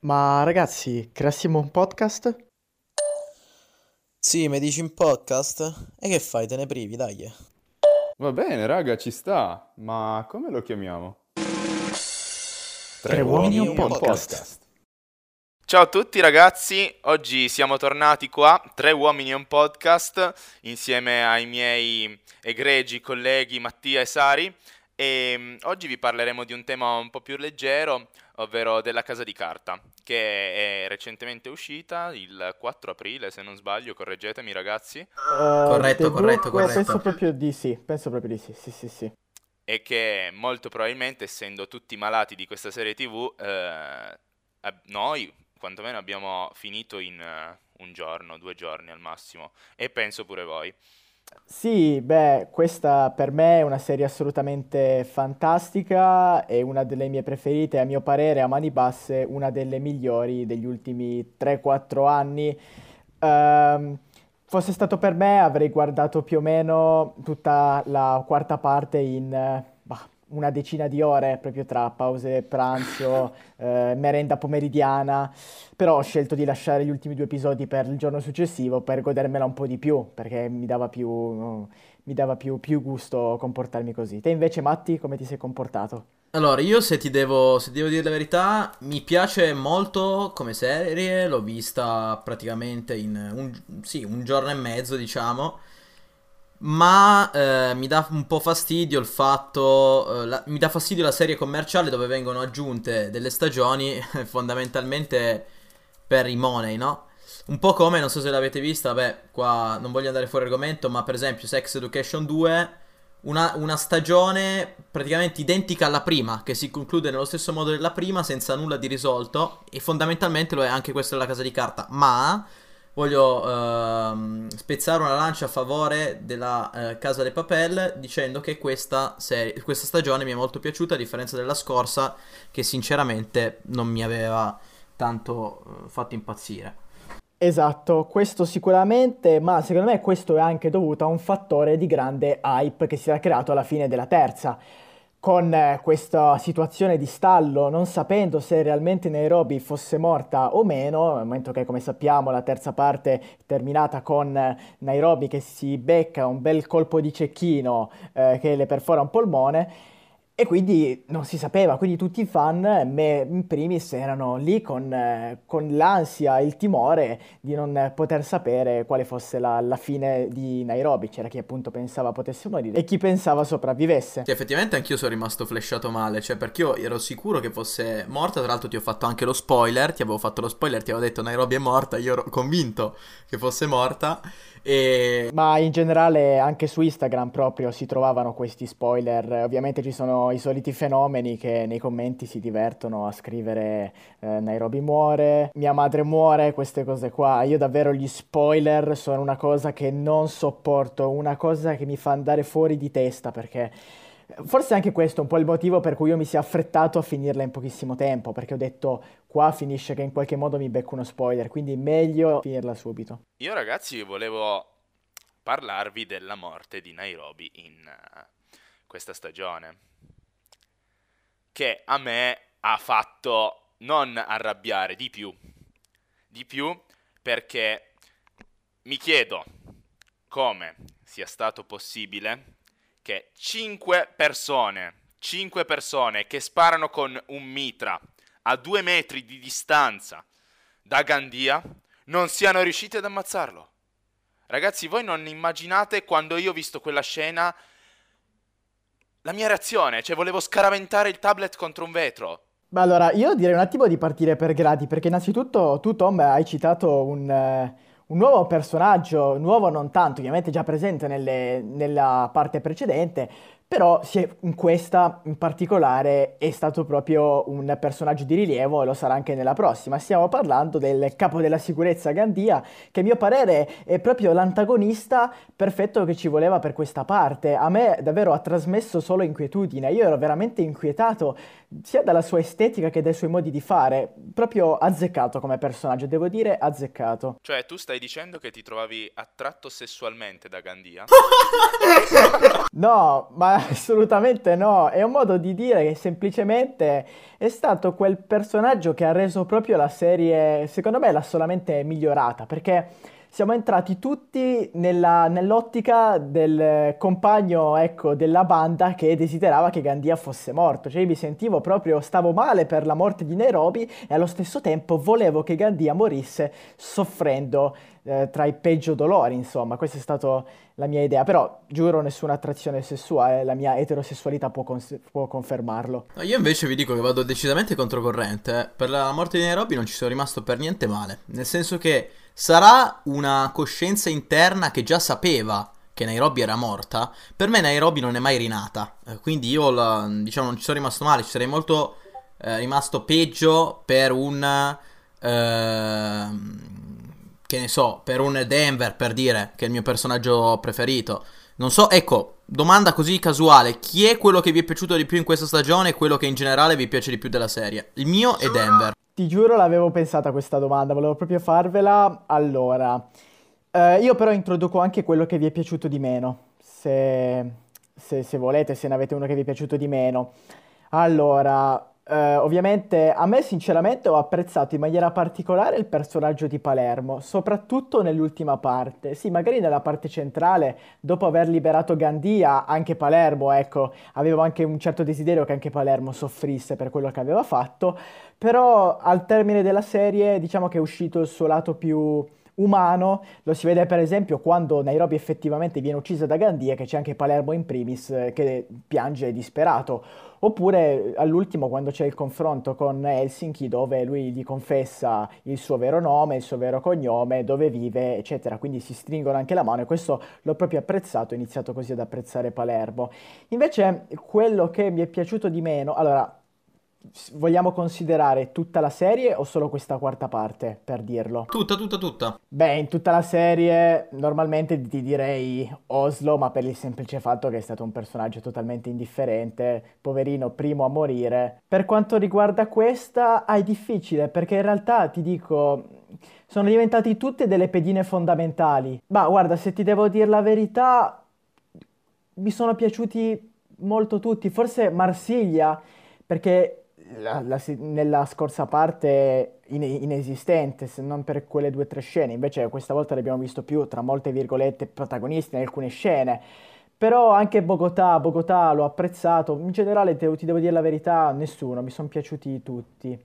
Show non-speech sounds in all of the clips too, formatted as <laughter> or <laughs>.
Ma ragazzi, creassimo un podcast? Sì, mi dici un podcast? E che fai? Te ne privi, dai. Va bene, raga, ci sta. Ma come lo chiamiamo? Tre uomini e un podcast. Ciao a tutti ragazzi, oggi siamo tornati qua, tre uomini e un podcast, insieme ai miei egregi colleghi Mattia e Sari e mm, oggi vi parleremo di un tema un po' più leggero, ovvero della Casa di Carta, che è recentemente uscita il 4 aprile, se non sbaglio, correggetemi ragazzi. Uh, Corretto, debut- corretto, corretto. Penso proprio di sì, penso proprio di sì, sì, sì, sì. e che molto probabilmente, essendo tutti malati di questa serie TV, eh, noi quantomeno abbiamo finito in eh, un giorno, due giorni al massimo, e penso pure voi. Sì, beh, questa per me è una serie assolutamente fantastica, è una delle mie preferite, a mio parere, a mani basse, una delle migliori degli ultimi 3-4 anni. Ehm, fosse stato per me, avrei guardato più o meno tutta la quarta parte in una decina di ore, proprio tra pause pranzo, <laughs> eh, merenda pomeridiana. Però ho scelto di lasciare gli ultimi due episodi per il giorno successivo per godermela un po' di più, perché mi dava più, mi dava più, più gusto comportarmi così. Te invece, Matti, come ti sei comportato? Allora, io se ti devo, se ti devo dire la verità, mi piace molto come serie, l'ho vista praticamente in un, sì, un giorno e mezzo, diciamo, ma eh, mi dà un po' fastidio il fatto, eh, la- mi dà fastidio la serie commerciale dove vengono aggiunte delle stagioni <laughs> fondamentalmente per i money, no? Un po' come, non so se l'avete vista, beh, qua non voglio andare fuori argomento, ma per esempio Sex Education 2, una, una stagione praticamente identica alla prima, che si conclude nello stesso modo della prima, senza nulla di risolto, e fondamentalmente lo è anche questa della Casa di Carta, ma voglio ehm, spezzare una lancia a favore della eh, Casa de Papel dicendo che questa, serie, questa stagione mi è molto piaciuta, a differenza della scorsa, che sinceramente non mi aveva tanto eh, fatto impazzire. Esatto, questo sicuramente, ma secondo me questo è anche dovuto a un fattore di grande hype che si era creato alla fine della terza, con eh, questa situazione di stallo, non sapendo se realmente Nairobi fosse morta o meno, nel momento che come sappiamo la terza parte è terminata con eh, Nairobi che si becca un bel colpo di cecchino eh, che le perfora un polmone. E quindi non si sapeva, quindi tutti i fan, me in primis, erano lì con, eh, con l'ansia, il timore di non poter sapere quale fosse la, la fine di Nairobi. C'era chi appunto pensava potesse morire e chi pensava sopravvivesse. Sì, effettivamente anch'io sono rimasto flashato male, cioè perché io ero sicuro che fosse morta, tra l'altro ti ho fatto anche lo spoiler, ti avevo fatto lo spoiler, ti avevo detto Nairobi è morta, io ero convinto che fosse morta e Ma in generale anche su Instagram proprio si trovavano questi spoiler. Ovviamente ci sono i soliti fenomeni che nei commenti si divertono a scrivere eh, Nairobi muore, mia madre muore, queste cose qua. Io davvero gli spoiler sono una cosa che non sopporto, una cosa che mi fa andare fuori di testa perché forse anche questo è un po' il motivo per cui io mi sia affrettato a finirla in pochissimo tempo, perché ho detto qua finisce che in qualche modo mi becco uno spoiler, quindi meglio finirla subito. Io ragazzi volevo parlarvi della morte di Nairobi in eh, questa stagione, che a me ha fatto non arrabbiare di più, di più perché mi chiedo come sia stato possibile che 5 persone, 5 persone che sparano con un mitra a due metri di distanza da Gandia non siano riusciti ad ammazzarlo. Ragazzi, voi non immaginate quando io ho visto quella scena la mia reazione, cioè volevo scaraventare il tablet contro un vetro. Ma allora, io direi un attimo di partire per gradi, perché innanzitutto tu, Tom, hai citato un, eh, un nuovo personaggio, nuovo non tanto, ovviamente già presente nelle- nella parte precedente, però si è- in questa in particolare è stato proprio un personaggio di rilievo e lo sarà anche nella prossima. Stiamo parlando del capo della sicurezza Gandia, che a mio parere è proprio l'antagonista perfetto che ci voleva per questa parte. A me davvero ha trasmesso solo inquietudine, io ero veramente inquietato sia dalla sua estetica che dai suoi modi di fare, proprio azzeccato come personaggio, devo dire azzeccato. Cioè, tu stai dicendo che ti trovavi attratto sessualmente da Gandia? <laughs> No, ma <laughs> assolutamente no, è un modo di dire che semplicemente è stato quel personaggio che ha reso proprio la serie, secondo me l'ha solamente migliorata, perché siamo entrati tutti nella- nell'ottica del compagno, ecco, della banda che desiderava che Gandia fosse morto. Cioè, io mi sentivo proprio, stavo male per la morte di Nairobi e allo stesso tempo volevo che Gandia morisse soffrendo eh, tra i peggio dolori, insomma. Questa è stata la mia idea. Però, giuro, nessuna attrazione sessuale, la mia eterosessualità può, cons- può confermarlo. Io invece vi dico che vado decisamente controcorrente. eh. Per la morte di Nairobi non ci sono rimasto per niente male. Nel senso che sarà una coscienza interna che già sapeva che Nairobi era morta. Per me Nairobi non è mai rinata. Eh, Quindi io la- diciamo non ci sono rimasto male, ci sarei molto eh, rimasto peggio per un ehm, che ne so, per un Denver per dire che è il mio personaggio preferito. Non so, ecco, domanda così casuale, chi è quello che vi è piaciuto di più in questa stagione e quello che in generale vi piace di più della serie? Il mio è Denver. Ti giuro, l'avevo pensata questa domanda, volevo proprio farvela. Allora, eh, io però introduco anche quello che vi è piaciuto di meno, se, se- se volete, se ne avete uno che vi è piaciuto di meno. Allora, eh, ovviamente a me sinceramente ho apprezzato in maniera particolare il personaggio di Palermo, soprattutto nell'ultima parte. Sì, magari nella parte centrale, dopo aver liberato Gandia, anche Palermo, ecco, avevo anche un certo desiderio che anche Palermo soffrisse per quello che aveva fatto. Però al termine della serie diciamo che è uscito il suo lato più umano, lo si vede per esempio quando Nairobi effettivamente viene uccisa da Gandia, che c'è anche Palermo in primis eh, che piange disperato, oppure all'ultimo quando c'è il confronto con Helsinki dove lui gli confessa il suo vero nome, il suo vero cognome, dove vive, eccetera, quindi si stringono anche la mano e questo l'ho proprio apprezzato, ho iniziato così ad apprezzare Palermo. Invece quello che mi è piaciuto di meno, allora vogliamo considerare tutta la serie o solo questa quarta parte, per dirlo? Tutta, tutta, tutta. Beh, in tutta la serie normalmente ti direi Oslo, ma per il semplice fatto che è stato un personaggio totalmente indifferente, poverino, primo a morire. Per quanto riguarda questa, ah, è difficile, perché in realtà ti dico, sono diventati tutte delle pedine fondamentali. Ma guarda, se ti devo dire la verità, mi sono piaciuti molto tutti, forse Marsiglia, perché la- la nella scorsa parte in- inesistente, se non per quelle due o tre scene, invece questa volta l'abbiamo visto più, tra molte virgolette, protagonisti in alcune scene. Però anche Bogotà, Bogotà l'ho apprezzato, in generale te- ti devo dire la verità, nessuno, mi sono piaciuti tutti.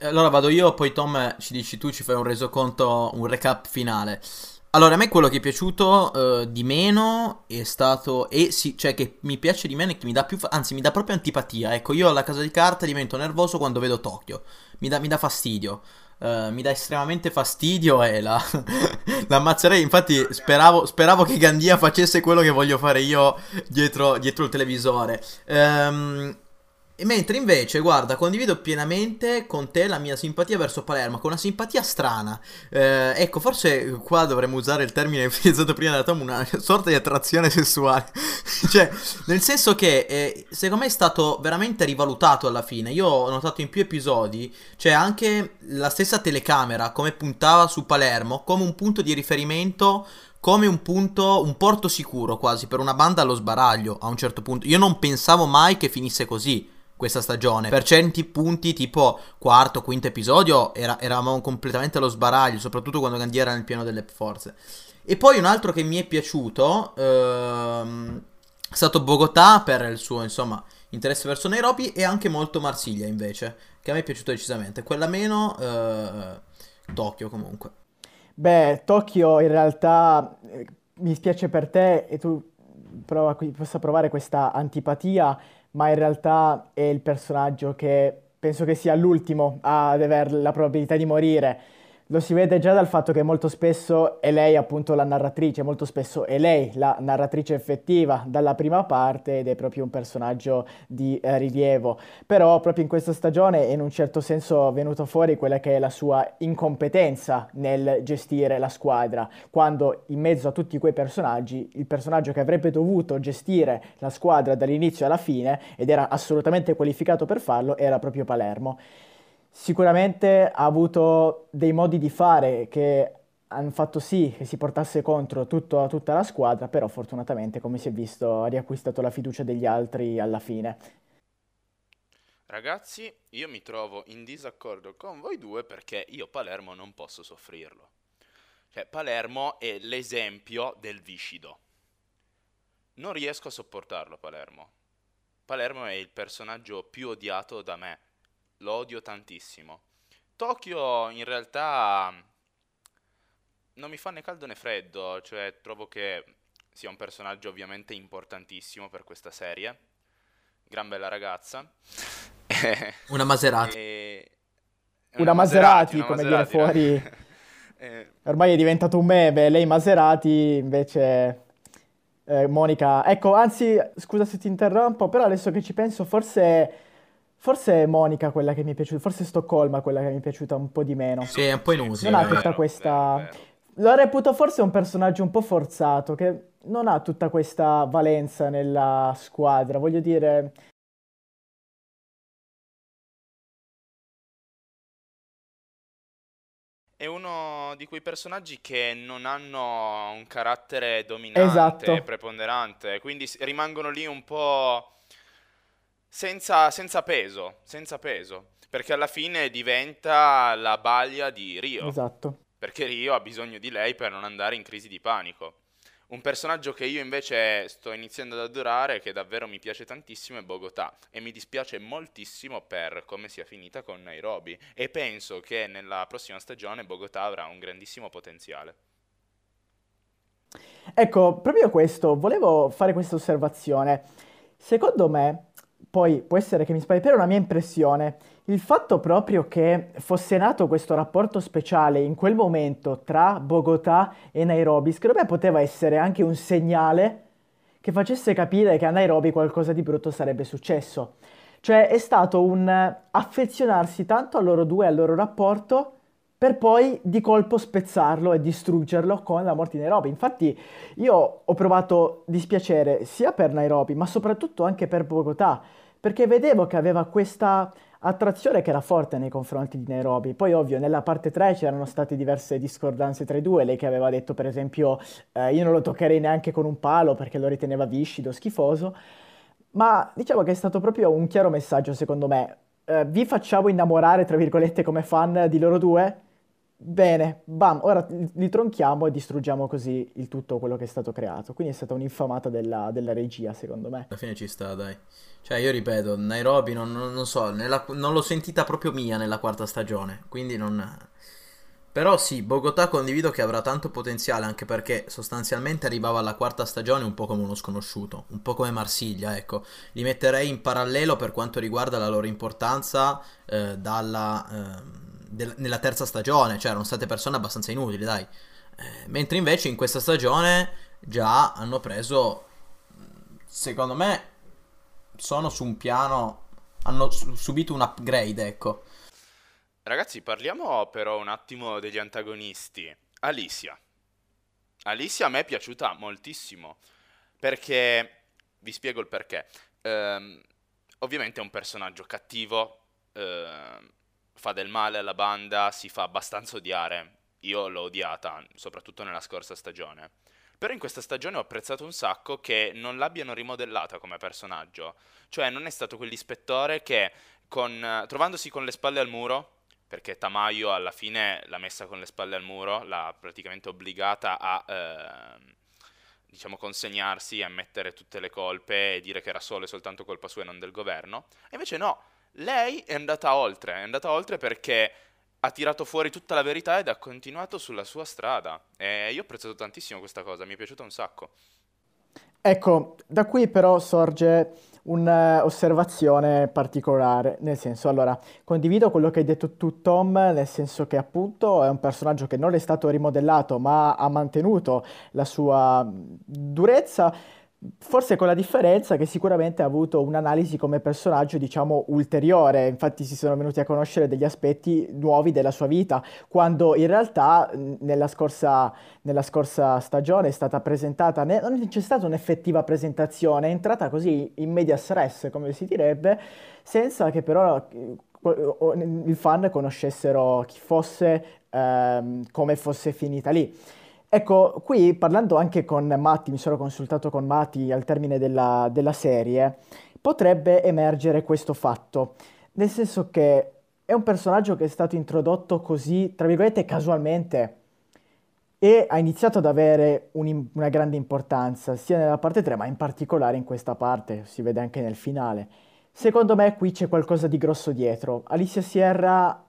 Allora vado io, poi Tom ci dici tu, ci fai un resoconto, un recap finale. Allora, a me quello che è piaciuto eh, di meno è stato, e sì, cioè che mi piace di meno e che mi dà più, fa- anzi mi dà proprio antipatia. Ecco, io alla casa di carta divento nervoso quando vedo Tokyo, mi dà, mi dà fastidio. Eh, mi dà estremamente fastidio e la, <laughs> la ammazzerei. Infatti, speravo, speravo che Gandia facesse quello che voglio fare io dietro, dietro il televisore. Ehm, e mentre invece, guarda, condivido pienamente con te la mia simpatia verso Palermo, con una simpatia strana. Eh, ecco, forse qua dovremmo usare il termine <laughs> utilizzato prima da Tom, una sorta di attrazione sessuale. <laughs> cioè, nel senso che eh, secondo me è stato veramente rivalutato alla fine. Io ho notato in più episodi, cioè anche la stessa telecamera come puntava su Palermo come un punto di riferimento come un punto, un porto sicuro quasi per una banda allo sbaraglio a un certo punto. Io non pensavo mai che finisse così questa stagione. Per certi punti, tipo quarto, quinto episodio, era- eravamo completamente allo sbaraglio, soprattutto quando Gandia era nel pieno delle forze. E poi un altro che mi è piaciuto, ehm, È stato Bogotà per il suo, insomma, interesse verso Nairobi e anche molto Marsiglia invece, che a me è piaciuto decisamente. Quella meno, eh, Tokyo comunque. Beh, Tokyo in realtà eh, mi spiace per te e tu prova, possa provare questa antipatia, ma in realtà è il personaggio che penso che sia l'ultimo ad avere la probabilità di morire lo si vede già dal fatto che molto spesso è lei appunto la narratrice, molto spesso è lei la narratrice effettiva dalla prima parte ed è proprio un personaggio di eh, rilievo. Però proprio in questa stagione è in un certo senso venuto fuori quella che è la sua incompetenza nel gestire la squadra, quando in mezzo a tutti quei personaggi il personaggio che avrebbe dovuto gestire la squadra dall'inizio alla fine ed era assolutamente qualificato per farlo era proprio Palermo. Sicuramente ha avuto dei modi di fare che hanno fatto sì che si portasse contro tutto, tutta la squadra, però fortunatamente, come si è visto, ha riacquistato la fiducia degli altri alla fine. Ragazzi, io mi trovo in disaccordo con voi due perché io Palermo non posso soffrirlo. Cioè, Palermo è l'esempio del viscido. Non riesco a sopportarlo, Palermo. Palermo è il personaggio più odiato da me lo odio tantissimo. Tokyo in realtà non mi fa né caldo né freddo, cioè trovo che sia un personaggio ovviamente importantissimo per questa serie. Gran bella ragazza. <laughs> una Maserati. E... Una, una Maserati, una come Maserati, viene fuori. <laughs> eh... Ormai è diventato un meme, lei Maserati invece... Eh, Monica, ecco, anzi, scusa se ti interrompo, però adesso che ci penso, forse Forse è Monica quella che mi è piaciuta, forse Stoccolma quella che mi è piaciuta un po' di meno. Sì, è un po' inutile. Non ha tutta questa... Lo reputo forse un personaggio un po' forzato, che non ha tutta questa valenza nella squadra. Voglio dire, È uno di quei personaggi che non hanno un carattere dominante, esatto. preponderante, quindi rimangono lì un po' senza, senza peso, senza peso, perché alla fine diventa la baglia di Rio. Esatto. Perché Rio ha bisogno di lei per non andare in crisi di panico. Un personaggio che io invece sto iniziando ad adorare, che davvero mi piace tantissimo, è Bogotà. E mi dispiace moltissimo per come sia finita con Nairobi. E penso che nella prossima stagione Bogotà avrà un grandissimo potenziale. Ecco, proprio questo, volevo fare questa osservazione. Secondo me, poi può essere che mi sbagli, però è una mia impressione. Il fatto proprio che fosse nato questo rapporto speciale in quel momento tra Bogotà e Nairobi, secondo me poteva essere anche un segnale che facesse capire che a Nairobi qualcosa di brutto sarebbe successo. Cioè è stato un affezionarsi tanto a loro due, al loro rapporto, per poi di colpo spezzarlo e distruggerlo con la morte di Nairobi. Infatti io ho provato dispiacere sia per Nairobi, ma soprattutto anche per Bogotà, perché vedevo che aveva questa attrazione che era forte nei confronti di Nairobi. Poi ovvio, nella parte 3 c'erano state diverse discordanze tra i due, lei che aveva detto per esempio eh, io non lo toccherei neanche con un palo perché lo riteneva viscido, schifoso, ma diciamo che è stato proprio un chiaro messaggio secondo me. Eh, vi facciamo innamorare, tra virgolette, come fan di loro due? Bene, bam, ora li tronchiamo e distruggiamo così il tutto quello che è stato creato. Quindi è stata un'infamata della, della regia, secondo me. Alla fine ci sta, dai. Cioè, io ripeto, Nairobi non, non, non so, nella, non l'ho sentita proprio mia nella quarta stagione, quindi non... Però sì, Bogotà condivido che avrà tanto potenziale anche perché sostanzialmente arrivava alla quarta stagione un po' come uno sconosciuto, un po' come Marsiglia, ecco. Li metterei in parallelo per quanto riguarda la loro importanza eh, dalla... Eh, del, nella terza stagione, cioè erano state persone abbastanza inutili, dai. Eh, mentre invece in questa stagione già hanno preso, secondo me, sono su un piano, hanno subito un upgrade, ecco. Ragazzi, parliamo però un attimo degli antagonisti. Alicia. Alicia a me è piaciuta moltissimo, perché, vi spiego il perché. Ehm, ovviamente è un personaggio cattivo, ehm, fa del male alla banda, si fa abbastanza odiare. Io l'ho odiata, soprattutto nella scorsa stagione. Però in questa stagione ho apprezzato un sacco che non l'abbiano rimodellata come personaggio. Cioè non è stato quell'ispettore che con, trovandosi con le spalle al muro, perché Tamayo alla fine l'ha messa con le spalle al muro, l'ha praticamente obbligata a, eh, diciamo, consegnarsi, ammettere tutte le colpe e dire che era solo e soltanto colpa sua e non del governo. E invece no, lei è andata oltre, è andata oltre perché ha tirato fuori tutta la verità ed ha continuato sulla sua strada. E io ho apprezzato tantissimo questa cosa, mi è piaciuta un sacco. Ecco, da qui però sorge un'osservazione particolare, nel senso, allora, condivido quello che hai detto tu Tom, nel senso che appunto è un personaggio che non è stato rimodellato, ma ha mantenuto la sua durezza Forse con la differenza che sicuramente ha avuto un'analisi come personaggio, diciamo, ulteriore, infatti si sono venuti a conoscere degli aspetti nuovi della sua vita, quando in realtà nella scorsa, nella scorsa stagione è stata presentata, non c'è stata un'effettiva presentazione, è entrata così in media stress, come si direbbe, senza che però i fan conoscessero chi fosse, ehm, come fosse finita lì. Ecco, qui parlando anche con Matti, mi sono consultato con Matti al termine della, della serie, potrebbe emergere questo fatto, nel senso che è un personaggio che è stato introdotto così, tra virgolette, casualmente e ha iniziato ad avere un, una grande importanza sia nella parte 3 ma in particolare in questa parte, si vede anche nel finale. Secondo me qui c'è qualcosa di grosso dietro. Alicia Sierra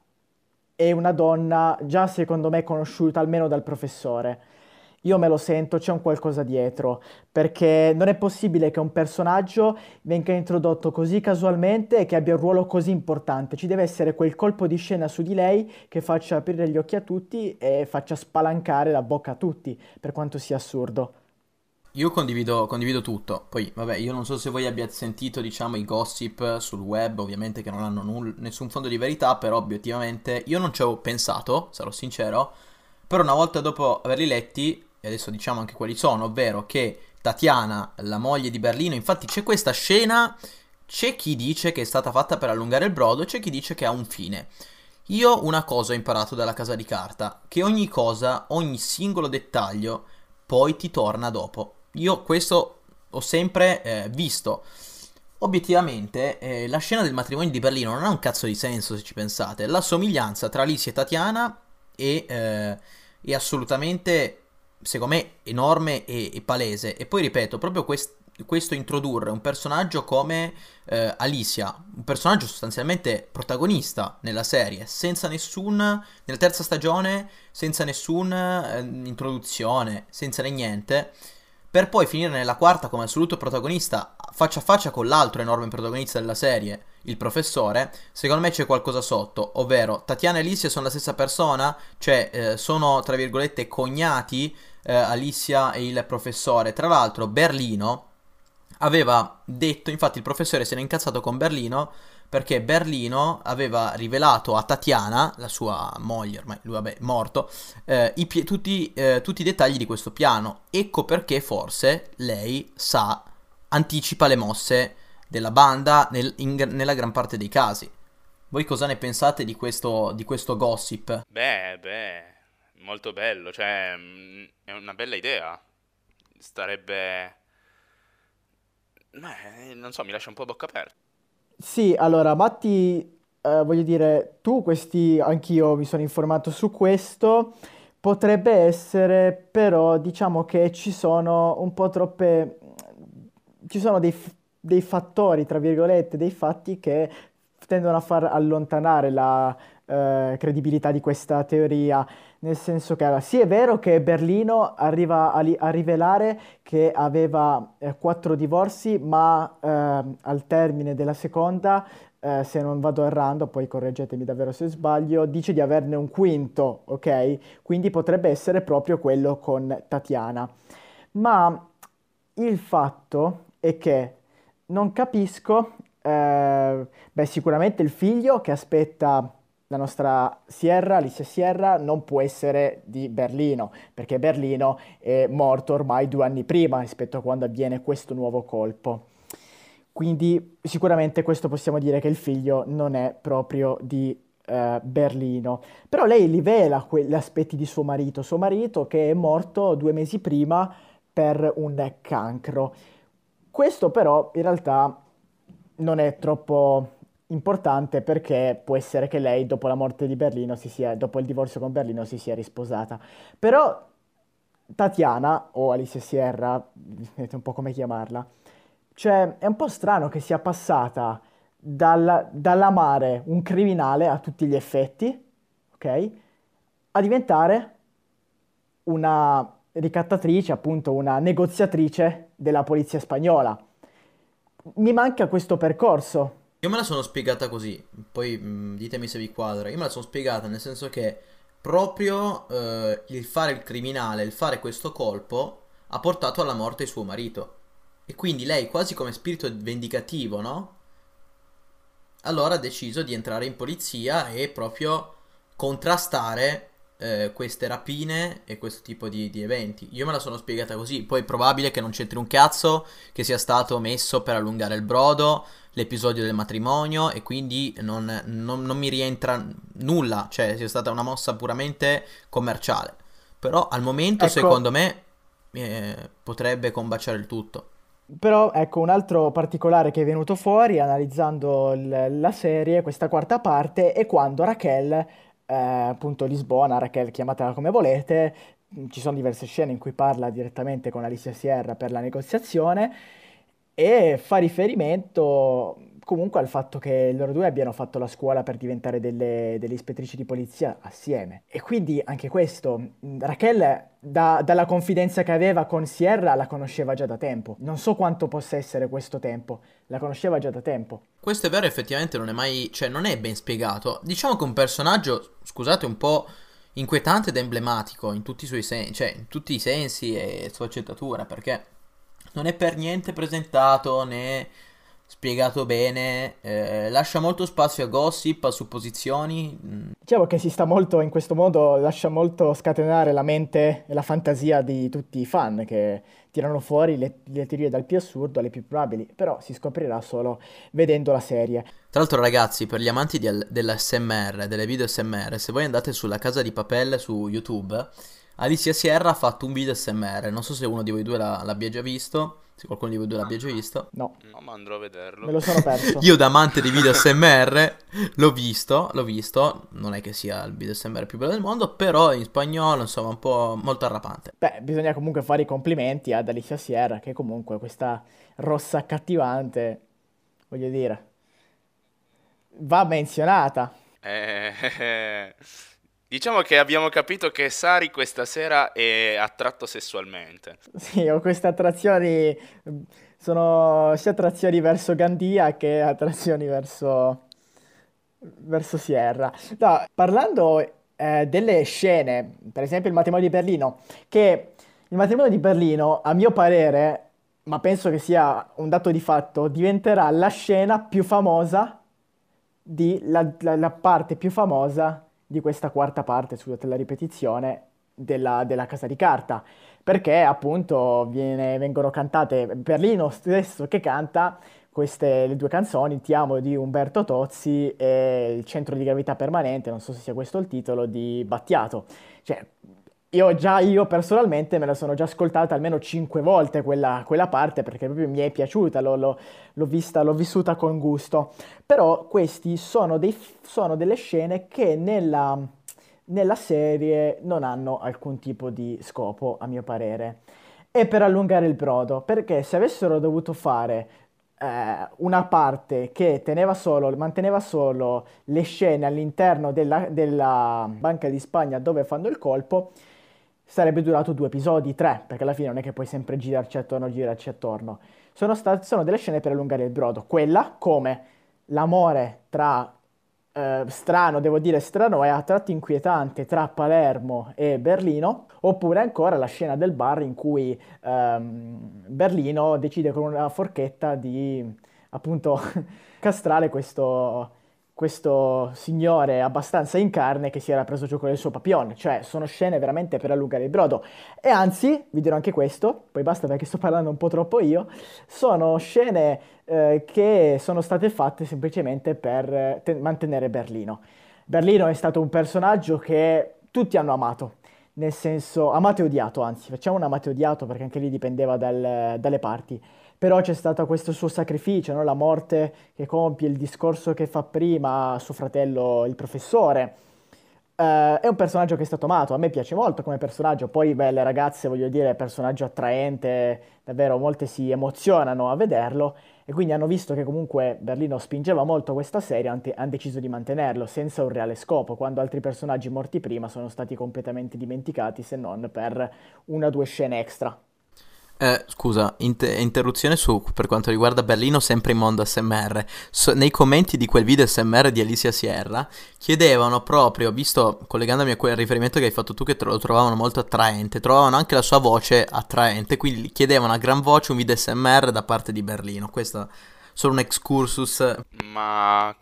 è una donna già secondo me conosciuta almeno dal professore io me lo sento, c'è un qualcosa dietro, perché non è possibile che un personaggio venga introdotto così casualmente e che abbia un ruolo così importante. Ci deve essere quel colpo di scena su di lei che faccia aprire gli occhi a tutti e faccia spalancare la bocca a tutti, per quanto sia assurdo. Io condivido, condivido, tutto. Poi, vabbè, io non so se voi abbiate sentito, diciamo, i gossip sul web, ovviamente che non hanno nessun fondo di verità, però obiettivamente io non ci avevo pensato, sarò sincero. Però una volta dopo averli letti, e adesso diciamo anche quali sono, ovvero che Tatiana, la moglie di Berlino, infatti c'è questa scena, c'è chi dice che è stata fatta per allungare il brodo, c'è chi dice che ha un fine. Io una cosa ho imparato dalla casa di carta, che ogni cosa, ogni singolo dettaglio, poi ti torna dopo. Io questo ho sempre eh, visto. Obiettivamente, eh, la scena del matrimonio di Berlino non ha un cazzo di senso se ci pensate. La somiglianza tra Alice e Tatiana è, eh, è assolutamente secondo me enorme e, e palese. E poi ripeto, proprio quest- questo introdurre un personaggio come eh, Alicia, un personaggio sostanzialmente protagonista nella serie, senza nessun, nella terza stagione, senza nessuna eh, introduzione, senza niente, per poi finire nella quarta come assoluto protagonista, faccia a faccia con l'altro enorme protagonista della serie, il professore, secondo me c'è qualcosa sotto, ovvero Tatiana e Alicia sono la stessa persona, cioè eh, sono tra virgolette cognati eh, Alicia e il professore. Tra l'altro Berlino aveva detto, infatti il professore si era incazzato con Berlino perché Berlino aveva rivelato a Tatiana, la sua moglie, ormai lui vabbè morto, eh, i pie- tutti, eh, tutti i dettagli di questo piano. Ecco perché forse lei sa, anticipa le mosse della banda nel, in, nella gran parte dei casi. Voi cosa ne pensate di questo, di questo gossip? Beh, beh, molto bello, cioè mm, è una bella idea. Starebbe... Beh, non so, mi lascia un po' bocca aperta. Sì, allora, Matti, eh, voglio dire, tu questi, anch'io mi sono informato su questo, potrebbe essere, però diciamo che ci sono un po' troppe, ci sono dei, dei fattori, tra virgolette, dei fatti che tendono a far allontanare la eh, credibilità di questa teoria. Nel senso che allora, sì è vero che Berlino arriva a, a rivelare che aveva eh, quattro divorzi, ma eh, al termine della seconda, eh, se non vado errando, poi correggetemi davvero se sbaglio, dice di averne un quinto, ok? Quindi potrebbe essere proprio quello con Tatiana. Ma il fatto è che non capisco, eh, beh sicuramente il figlio che aspetta la nostra Sierra, Alice Sierra, non può essere di Berlino, perché Berlino è morto ormai due anni prima rispetto a quando avviene questo nuovo colpo. Quindi sicuramente questo possiamo dire che il figlio non è proprio di eh, Berlino. Però lei rivela quegli aspetti di suo marito, suo marito che è morto due mesi prima per un cancro. Questo però in realtà non è troppo importante perché può essere che lei dopo la morte di Berlino si sia, dopo il divorzio con Berlino si sia risposata. Però Tatiana, o Alicia Sierra, vedete un po' come chiamarla, cioè è un po' strano che sia passata dal- dall'amare un criminale a tutti gli effetti, ok? A diventare una ricattatrice, appunto una negoziatrice della polizia spagnola. Mi manca questo percorso. Io me la sono spiegata così, poi mh, ditemi se vi quadra. Io me la sono spiegata nel senso che proprio eh, il fare il criminale, il fare questo colpo, ha portato alla morte suo marito. E quindi lei, quasi come spirito vendicativo, no? Allora ha deciso di entrare in polizia e proprio contrastare eh, queste rapine e questo tipo di, di eventi. Io me la sono spiegata così. Poi è probabile che non c'entri un cazzo, che sia stato messo per allungare il brodo, l'episodio del matrimonio e quindi non, non, non mi rientra nulla, cioè sia stata una mossa puramente commerciale. Però al momento, Ecco, secondo me, eh, potrebbe combaciare il tutto. Però ecco un altro particolare che è venuto fuori analizzando il- la serie, questa quarta parte, è quando Raquel, eh, appunto Lisbona, Raquel chiamatela come volete, ci sono diverse scene in cui parla direttamente con Alicia Sierra per la negoziazione e fa riferimento comunque al fatto che loro due abbiano fatto la scuola per diventare delle, delle ispettrici di polizia assieme. E quindi anche questo, Raquel da- dalla confidenza che aveva con Sierra la conosceva già da tempo. Non so quanto possa essere questo tempo, la conosceva già da tempo. Questo è vero, effettivamente non è mai, cioè non è ben spiegato. Diciamo che un personaggio, scusate, un po' inquietante ed emblematico in tutti i suoi sensi, cioè in tutti i sensi e sfaccettatura, perché non è per niente presentato né spiegato bene, eh, lascia molto spazio a gossip, a supposizioni. mm, Diciamo che si sta molto, in questo modo, lascia molto scatenare la mente e la fantasia di tutti i fan che tirano fuori le, le teorie dal più assurdo alle più probabili, però si scoprirà solo vedendo la serie. Tra l'altro, ragazzi, per gli amanti di- dell'SMR, delle video SMR, se voi andate sulla casa di Papel su YouTube, Alicia Sierra ha fatto un video SMR. Non so se uno di voi due l'abbia già visto. Se qualcuno di voi due l'abbia già visto. No, No, ma andrò a vederlo. me lo sono perso. <laughs> Io, da amante di video SMR, l'ho visto. L'ho visto. Non è che sia il video SMR più bello del mondo, però in spagnolo, insomma, un po' molto arrapante. Beh, bisogna comunque fare i complimenti ad Alicia Sierra, che comunque questa rossa accattivante, voglio dire, va menzionata. Eh, diciamo che abbiamo capito che Sari questa sera è attratto sessualmente. Sì, ho queste attrazioni, sono sia attrazioni verso Gandia che attrazioni verso, verso Sierra. No, parlando eh, delle scene, per esempio il matrimonio di Berlino, che il matrimonio di Berlino, a mio parere, ma penso che sia un dato di fatto, diventerà la scena più famosa di la, la- la parte più famosa di questa quarta parte, scusate la ripetizione, della, della Casa di Carta, perché appunto viene- vengono cantate Berlino stesso che canta queste le due canzoni, Ti amo di Umberto Tozzi e Il centro di gravità permanente, non so se sia questo il titolo, di Battiato. Cioè, io già, io personalmente me la sono già ascoltata almeno cinque volte quella, quella parte perché proprio mi è piaciuta, l'ho l'ho- l'ho vista, l'ho vissuta con gusto. Però questi sono, sono delle scene che nella, nella serie non hanno alcun tipo di scopo, a mio parere. E per allungare il brodo, perché se avessero dovuto fare eh, una parte che teneva solo, manteneva solo le scene all'interno della, della Banca di Spagna dove fanno il colpo, sarebbe durato due episodi, tre, perché alla fine non è che puoi sempre girarci attorno, girarci attorno. Sono state, sono delle scene per allungare il brodo. Quella, come l'amore tra, eh, strano, devo dire strano, e a tratti inquietante tra Palermo e Berlino, oppure ancora la scena del bar in cui ehm, Berlino decide con una forchetta di appunto <laughs> castrare questo, questo signore abbastanza in carne che si era preso gioco del suo papillon, cioè sono scene veramente per allungare il brodo. E anzi, vi dirò anche questo, poi basta perché sto parlando un po' troppo io, sono scene eh, che sono state fatte semplicemente per eh, te- mantenere Berlino. Berlino è stato un personaggio che tutti hanno amato, nel senso amato e odiato, anzi, facciamo un amato e odiato perché anche lì dipendeva dal- dalle parti. Però c'è stato questo suo sacrificio, no? La morte che compie, il discorso che fa prima a suo fratello, il professore. Eh, è un personaggio che è stato amato, a me piace molto come personaggio, poi beh, le ragazze, voglio dire, personaggio attraente, davvero molte si emozionano a vederlo e quindi hanno visto che comunque Berlino spingeva molto questa serie, hanno deciso di mantenerlo senza un reale scopo, quando altri personaggi morti prima sono stati completamente dimenticati se non per una o due scene extra. Eh, scusa, inter- interruzione su per quanto riguarda Berlino, sempre in mondo SMR. So, nei commenti di quel video SMR di Alicia Sierra chiedevano proprio, visto collegandomi a quel riferimento che hai fatto tu, che lo trovavano molto attraente, trovavano anche la sua voce attraente, quindi chiedevano a gran voce un video SMR da parte di Berlino. Questo è solo un excursus. Ma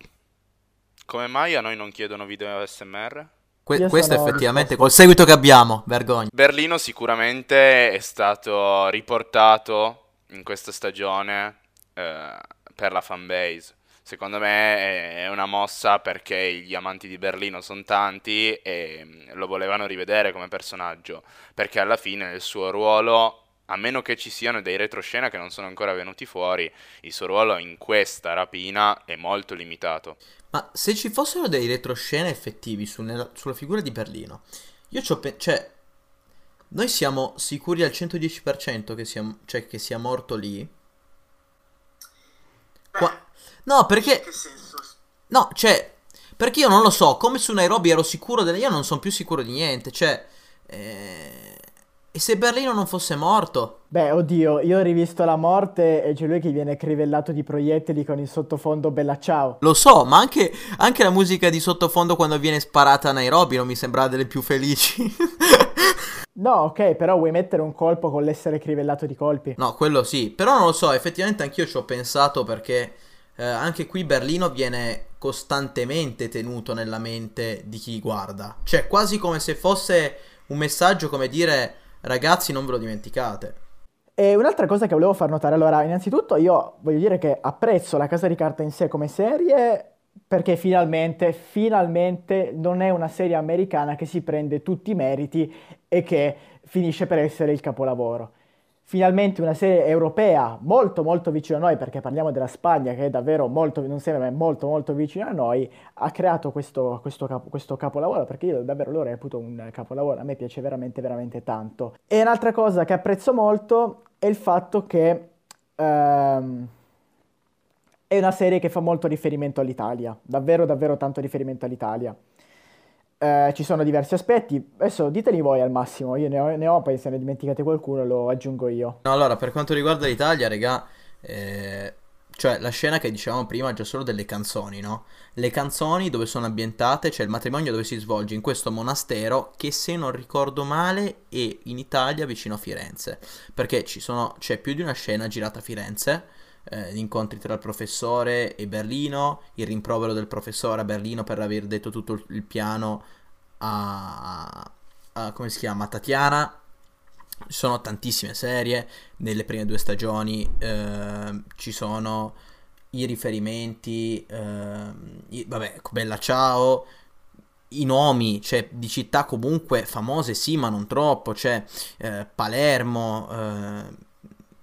come mai a noi non chiedono video SMR? Que- questo effettivamente col seguito che abbiamo, vergogna. Berlino sicuramente è stato riportato in questa stagione eh, per la fanbase. Secondo me è una mossa perché gli amanti di Berlino sono tanti e mm, lo volevano rivedere come personaggio, perché alla fine il suo ruolo a meno che ci siano dei retroscena che non sono ancora venuti fuori, il suo ruolo in questa rapina è molto limitato. Ma se ci fossero dei retroscena effettivi su nella, sulla figura di Berlino, io ci ho pensato, cioè, noi siamo sicuri al 110% che sia, cioè, che sia morto lì? Qua... No, perché... No, cioè, perché io non lo so, come su Nairobi ero sicuro delle... Io non sono più sicuro di niente, cioè... Eh... E se Berlino non fosse morto? Beh, oddio, io ho rivisto la morte e c'è lui che viene crivellato di proiettili con il sottofondo Bella Ciao. Lo so, ma anche, anche la musica di sottofondo quando viene sparata a Nairobi non mi sembrava delle più felici. <laughs> No, ok, però vuoi mettere un colpo con l'essere crivellato di colpi? No, quello sì, però non lo so, effettivamente anch'io ci ho pensato perché eh, anche qui Berlino viene costantemente tenuto nella mente di chi guarda. Cioè, quasi come se fosse un messaggio come dire ragazzi non ve lo dimenticate. E un'altra cosa che volevo far notare, allora, innanzitutto io voglio dire che apprezzo la Casa di Carta in sé come serie perché finalmente, finalmente non è una serie americana che si prende tutti i meriti e che finisce per essere il capolavoro finalmente una serie europea molto molto vicino a noi, perché parliamo della Spagna che è davvero molto, non sembra, ma è molto molto vicino a noi, ha creato questo, questo, capo, questo capolavoro, perché io davvero lo reputo un capolavoro, a me piace veramente veramente tanto. E un'altra cosa che apprezzo molto è il fatto che ehm, è una serie che fa molto riferimento all'Italia, davvero davvero tanto riferimento all'Italia. Eh, ci sono diversi aspetti, adesso diteli voi al massimo, io ne ho, ne ho, poi se ne dimenticate qualcuno lo aggiungo io. No, allora, per quanto riguarda l'Italia, regà, eh, cioè la scena che dicevamo prima già solo delle canzoni, no? Le canzoni dove sono ambientate, cioè il matrimonio dove si svolge in questo monastero che se non ricordo male è in Italia vicino a Firenze, perché sono, c'è più di una scena girata a Firenze eh, gli incontri tra il professore e Berlino, il rimprovero del professore a Berlino per aver detto tutto il piano a, a come si chiama, Tatiana. Ci sono tantissime serie, nelle prime due stagioni eh, ci sono i riferimenti, eh, i, vabbè, Bella Ciao, i nomi, cioè di città comunque famose, sì, ma non troppo, c'è cioè, Palermo, eh,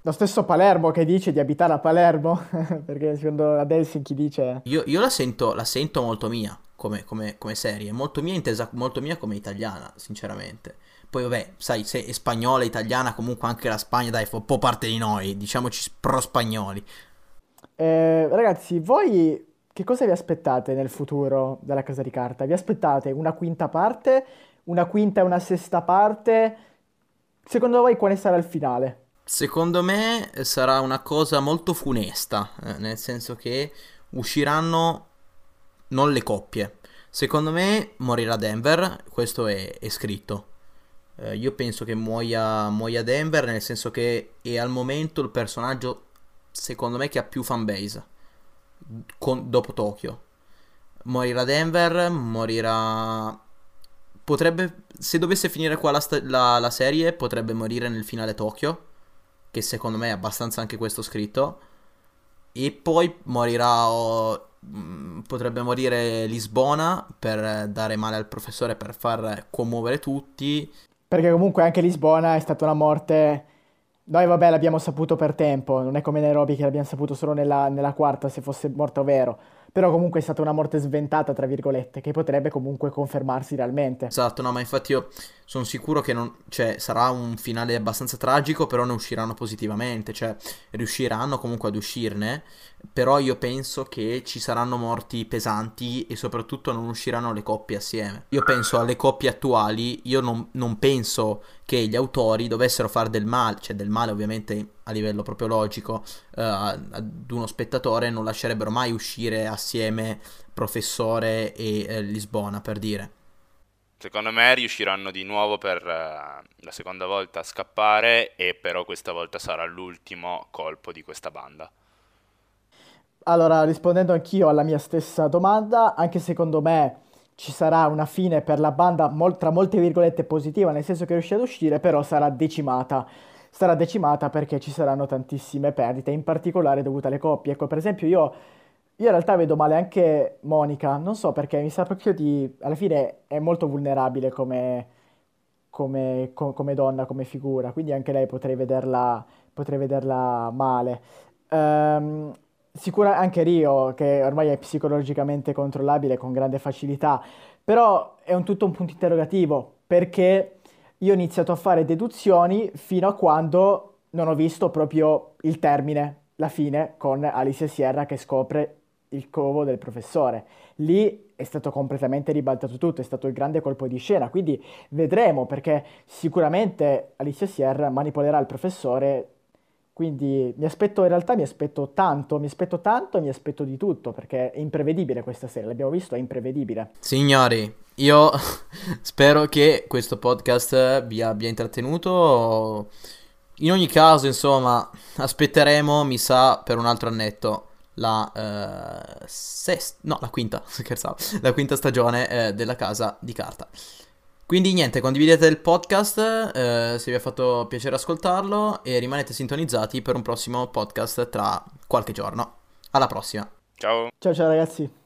lo stesso Palermo che dice di abitare a Palermo, <laughs> perché secondo ad Helsinki dice... Io, io la, sento, la, sento, molto mia come, come, come, serie, molto mia intesa molto mia come italiana, sinceramente. Poi vabbè, sai, se è spagnola, italiana, comunque anche la Spagna, dai, fa un po' parte di noi, diciamoci pro-spagnoli. Eh, ragazzi, voi che cosa vi aspettate nel futuro della Casa di Carta? Vi aspettate una quinta parte, una quinta e una sesta parte? Secondo voi quale sarà il finale? Secondo me sarà una cosa molto funesta, eh, nel senso che usciranno non le coppie. Secondo me morirà Denver, questo è, è scritto. Eh, io penso che muoia, muoia Denver, nel senso che è al momento il personaggio, secondo me, che ha più fanbase con, dopo Tokyo. Morirà Denver, morirà... Potrebbe, se dovesse finire qua la, la, la serie, potrebbe morire nel finale Tokyo che secondo me è abbastanza anche questo scritto. E poi morirà, o, mm, potrebbe morire Lisbona per dare male al professore, per far commuovere tutti. Perché comunque anche Lisbona è stata una morte... Noi vabbè l'abbiamo saputo per tempo, non è come Nairobi che l'abbiamo saputo solo nella, nella quarta se fosse morto vero. Però comunque è stata una morte sventata, tra virgolette, che potrebbe comunque confermarsi realmente. Esatto, no, ma infatti io sono sicuro che non, cioè, sarà un finale abbastanza tragico, però ne usciranno positivamente, cioè riusciranno comunque ad uscirne, però io penso che ci saranno morti pesanti e soprattutto non usciranno le coppie assieme. Io penso alle coppie attuali, io non, non penso che gli autori dovessero fare del male, cioè del male ovviamente a livello proprio logico, uh, ad uno spettatore, non lascerebbero mai uscire assieme professore e eh, Lisbona, per dire. Secondo me riusciranno di nuovo per uh, la seconda volta a scappare e però questa volta sarà l'ultimo colpo di questa banda. Allora, rispondendo anch'io alla mia stessa domanda, anche secondo me ci sarà una fine per la banda mol- tra molte virgolette positiva, nel senso che riuscirà ad uscire, però sarà decimata. Sarà decimata perché ci saranno tantissime perdite, in particolare dovute alle coppie. Ecco, per esempio, io, io in realtà vedo male anche Monica, non so perché, mi sa proprio di... alla fine è molto vulnerabile come, come, co- come donna, come figura, quindi anche lei potrei vederla, potrei vederla male. Ehm, Sicura anche Rio, che ormai è psicologicamente controllabile con grande facilità, però è un tutto un punto interrogativo, perché io ho iniziato a fare deduzioni fino a quando non ho visto proprio il termine, la fine, con Alicia Sierra che scopre il covo del professore. Lì è stato completamente ribaltato tutto, è stato il grande colpo di scena, quindi vedremo perché sicuramente Alicia Sierra manipolerà il professore quindi mi aspetto, in realtà mi aspetto tanto, mi aspetto tanto e mi aspetto di tutto, perché è imprevedibile questa serie, l'abbiamo visto, è imprevedibile. Signori, io <laughs> spero che questo podcast vi abbia intrattenuto. In ogni caso, insomma, aspetteremo, mi sa, per un altro annetto la uh, sesta, no, la quinta, <laughs> scherzavo, la quinta stagione eh, della Casa di Carta. Quindi niente, condividete il podcast eh, se vi ha fatto piacere ascoltarlo e rimanete sintonizzati per un prossimo podcast tra qualche giorno. Alla prossima. Ciao. Ciao ciao ragazzi.